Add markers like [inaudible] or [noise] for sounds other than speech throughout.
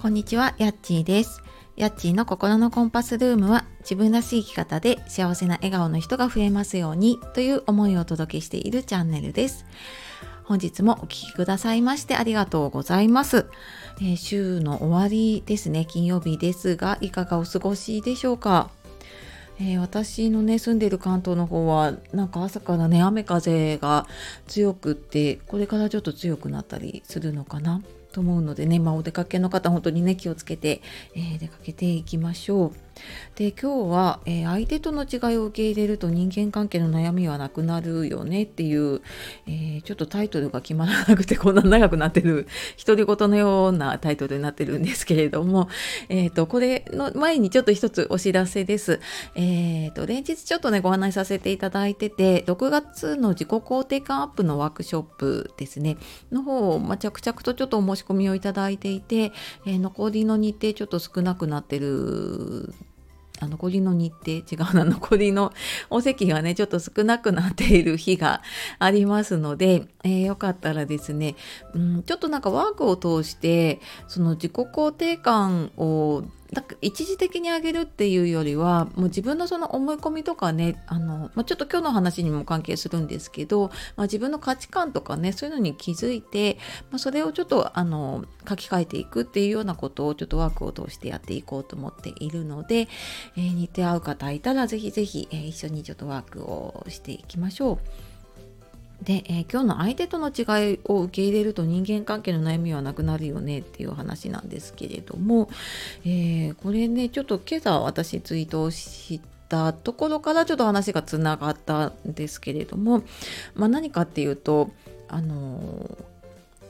こんにちは、やっちーです。やっちーの心のコンパスルームは自分らしい生き方で幸せな笑顔の人が増えますようにという思いをお届けしているチャンネルです。本日もお聴きくださいましてありがとうございます、えー、週の終わりですね、金曜日ですが、いかがお過ごしでしょうか？えー、私のね住んでる関東の方はなんか朝からね雨風が強くってこれからちょっと強くなったりするのかな？と思うのでね、まあ、お出かけの方本当にね気をつけて、えー、出かけていきましょう。で今日は、えー、相手との違いを受け入れると人間関係の悩みはなくなるよねっていう、えー、ちょっとタイトルが決まらなくてこんな長くなってる独り言のようなタイトルになってるんですけれども、えーと、これの前にちょっと一つお知らせです。えーと、連日ちょっとねご案内させていただいてて6月の自己肯定感アップのワークショップですねの方を、まあ、着々とちょっとお申し込みをいただいていて、えー、残りの日程ちょっと少なくなってるあ残りの日程違うな残りのお席がねちょっと少なくなっている日がありますので、えー、よかったらですね、うん、ちょっとなんかワークを通してその自己肯定感をだ一時的に上げるっていうよりはもう自分のその思い込みとかねあの、まあ、ちょっと今日の話にも関係するんですけど、まあ、自分の価値観とかねそういうのに気づいて、まあ、それをちょっとあの書き換えていくっていうようなことをちょっとワークを通してやっていこうと思っているので、えー、似て合う方いたら是非是非、え、一緒にちょっとワークをしていきましょう。で、えー、今日の相手との違いを受け入れると人間関係の悩みはなくなるよねっていう話なんですけれども、えー、これねちょっと今朝私ツイートをしたところからちょっと話がつながったんですけれども、まあ、何かっていうとあの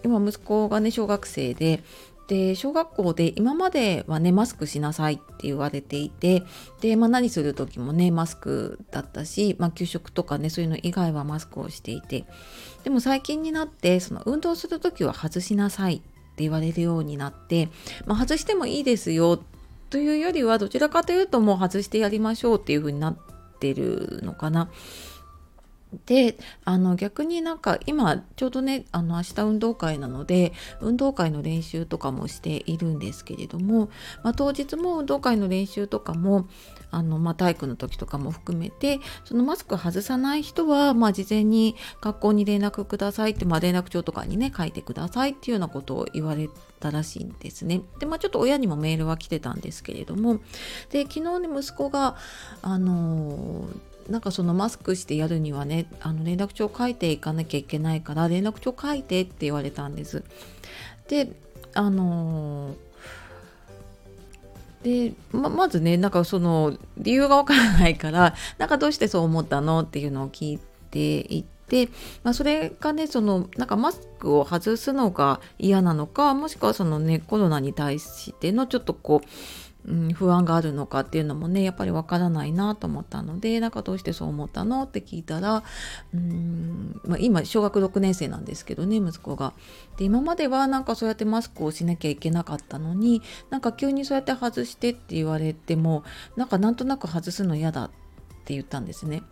ー、今息子がね小学生でで小学校で今まではねマスクしなさいって言われていてで、まあ、何する時もねマスクだったし、まあ、給食とかねそういうの以外はマスクをしていてでも最近になってその運動する時は外しなさいって言われるようになって、まあ、外してもいいですよというよりはどちらかというともう外してやりましょうっていう風になってるのかな。であの逆になんか今ちょうどねあの明日運動会なので運動会の練習とかもしているんですけれども、まあ、当日も運動会の練習とかもあの、まあ、体育の時とかも含めてそのマスク外さない人は、まあ、事前に学校に連絡くださいって、まあ、連絡帳とかにね書いてくださいっていうようなことを言われたらしいんですね。でまあちょっと親にもメールは来てたんですけれどもで昨日ね息子があのーなんかそのマスクしてやるにはねあの連絡帳書いていかなきゃいけないから連絡帳書いてって言われたんです。であのー、でままずねなんかその理由がわからないから [laughs] なんかどうしてそう思ったのっていうのを聞いていて、まあ、それがねそのなんかマスクを外すのが嫌なのかもしくはそのねコロナに対してのちょっとこううん、不安があるのかっていうのもねやっぱりわからないなと思ったのでなんかどうしてそう思ったのって聞いたらうん、まあ、今小学6年生なんですけどね息子が。で今まではなんかそうやってマスクをしなきゃいけなかったのになんか急にそうやって外してって言われてもなんかなんとなく外すの嫌だって言ったんですね。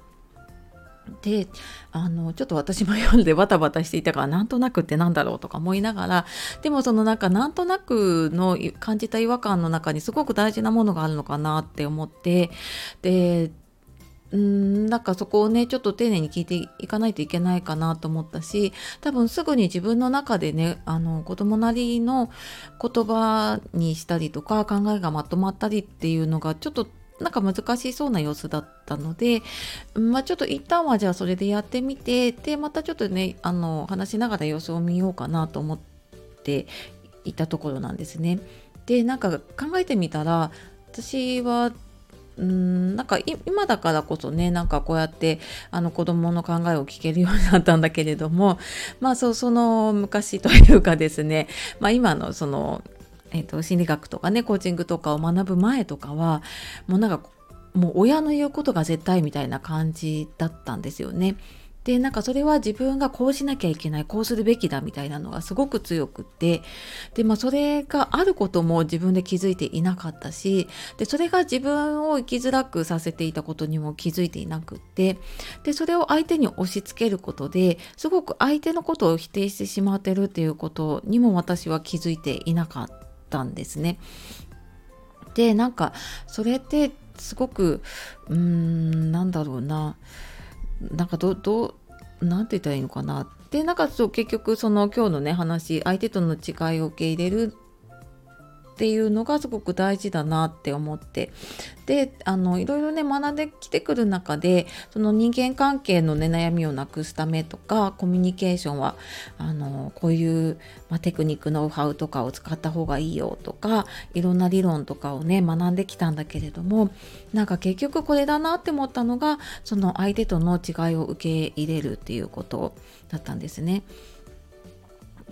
であのちょっと私も読んでバタバタしていたからなんとなくってなんだろうとか思いながらでもそのなんかなんとなくの感じた違和感の中にすごく大事なものがあるのかなって思ってでうんなんかそこをねちょっと丁寧に聞いていかないといけないかなと思ったし多分すぐに自分の中でねあの子供なりの言葉にしたりとか考えがまとまったりっていうのがちょっとなんか難しそうな様子だったたので、まあ、ちょっと一旦はじゃあそれでやってみてでまたちょっとねあの話しながら様子を見ようかなと思っていたところなんですね。でなんか考えてみたら私はうんなんか今だからこそねなんかこうやってあの子供の考えを聞けるようになったんだけれどもまあそうその昔というかですね、まあ、今のそのえーと、心理学とかねコーチングとかを学ぶ前とかはもうなんかもう親の言うことが絶対みたいな感じだったんですよね。でなんかそれは自分がこうしなきゃいけないこうするべきだみたいなのがすごく強くってで、まあ、それがあることも自分で気づいていなかったしでそれが自分を生きづらくさせていたことにも気づいていなくってでそれを相手に押し付けることですごく相手のことを否定してしまってるっていうことにも私は気づいていなかった。んですね。でなんかそれってすごくうーんなんだろうな。なんかどどうなんて言ったらいいのかな。でなんかそう結局その今日のね話相手との違いを受け入れるっていうのがすごく大事だなって思ってであのいろいろね学んできてくる中でその人間関係のね悩みをなくすためとかコミュニケーションはあのこういう、まあ、テクニックノウハウとかを使った方がいいよとかいろんな理論とかをね学んできたんだけれどもなんか結局これだなって思ったのがその相手との違いを受け入れるっていうことだったんですね。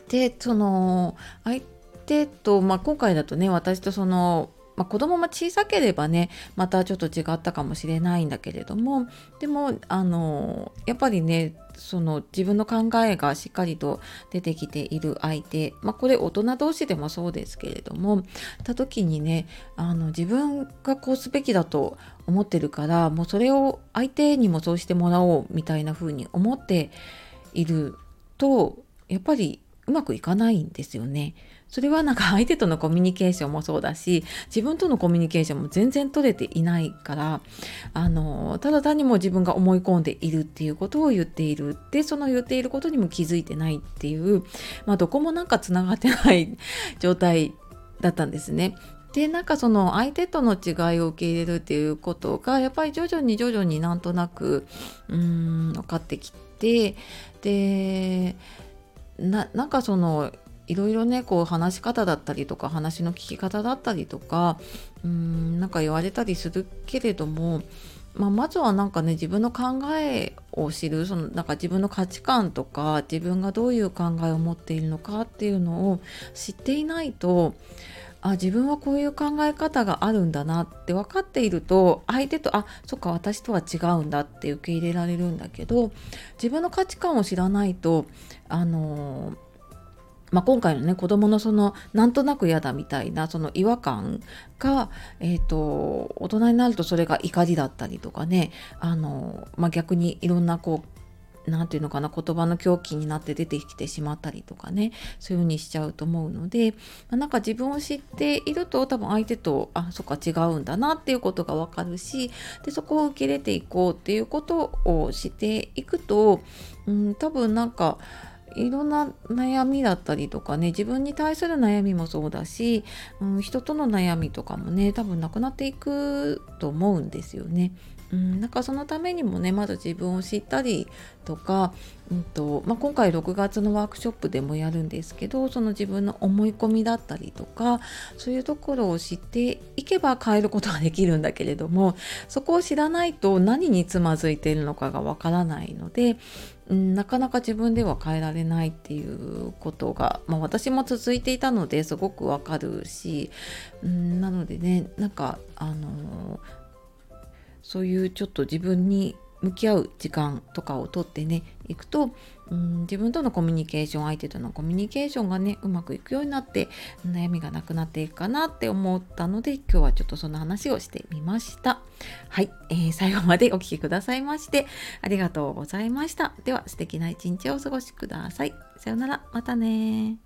でその相手と、まあ、今回だとね私とその、まあ、子供も小さければねまたちょっと違ったかもしれないんだけれどもでもあのやっぱりねその自分の考えがしっかりと出てきている相手、まあ、これ大人同士でもそうですけれどもた時にねあの自分がこうすべきだと思ってるからもうそれを相手にもそうしてもらおうみたいな風に思っているとやっぱりうまくいかないんですよね。それはなんか相手とのコミュニケーションもそうだし自分とのコミュニケーションも全然取れていないからあのただ単にも自分が思い込んでいるっていうことを言っているでその言っていることにも気づいてないっていう、まあ、どこもなんかつながってない [laughs] 状態だったんですね。でなんかその相手との違いを受け入れるっていうことがやっぱり徐々に徐々になんとなくうん分かってきてでななんかそのいろいろねこう話し方だったりとか話の聞き方だったりとかうんなんか言われたりするけれども、まあ、まずはなんかね自分の考えを知るそのなんか自分の価値観とか自分がどういう考えを持っているのかっていうのを知っていないとあ自分はこういう考え方があるんだなって分かっていると相手とあそっか私とは違うんだって受け入れられるんだけど自分の価値観を知らないとあのまあ、今回のね子供のそのなんとなく嫌だみたいなその違和感が、えーと、大人になるとそれが怒りだったりとかねあの、まあ、逆にいろんなこう何て言うのかな言葉の狂気になって出てきてしまったりとかねそういう風にしちゃうと思うので、まあ、なんか自分を知っていると多分相手とあそっか違うんだなっていうことが分かるしでそこを受け入れていこうっていうことをしていくと、うん、多分なんかいろんな悩みだったりとかね自分に対する悩みもそうだし、うん、人との悩みとかもね多分なくなっていくと思うんですよね。うん、なんかそのためにもねまず自分を知ったりとか、うんとまあ、今回6月のワークショップでもやるんですけどその自分の思い込みだったりとかそういうところを知っていけば変えることができるんだけれどもそこを知らないと何につまずいているのかがわからないので、うん、なかなか自分では変えられないっていうことが、まあ、私も続いていたのですごくわかるし、うん、なのでねなんかあのそういうちょっと自分に向き合う時間とかをとってねいくと、うん、自分とのコミュニケーション相手とのコミュニケーションがねうまくいくようになって悩みがなくなっていくかなって思ったので今日はちょっとその話をしてみました。はい、えー、最後までお聴きくださいましてありがとうございました。では素敵な一日をお過ごしください。さようなら。またね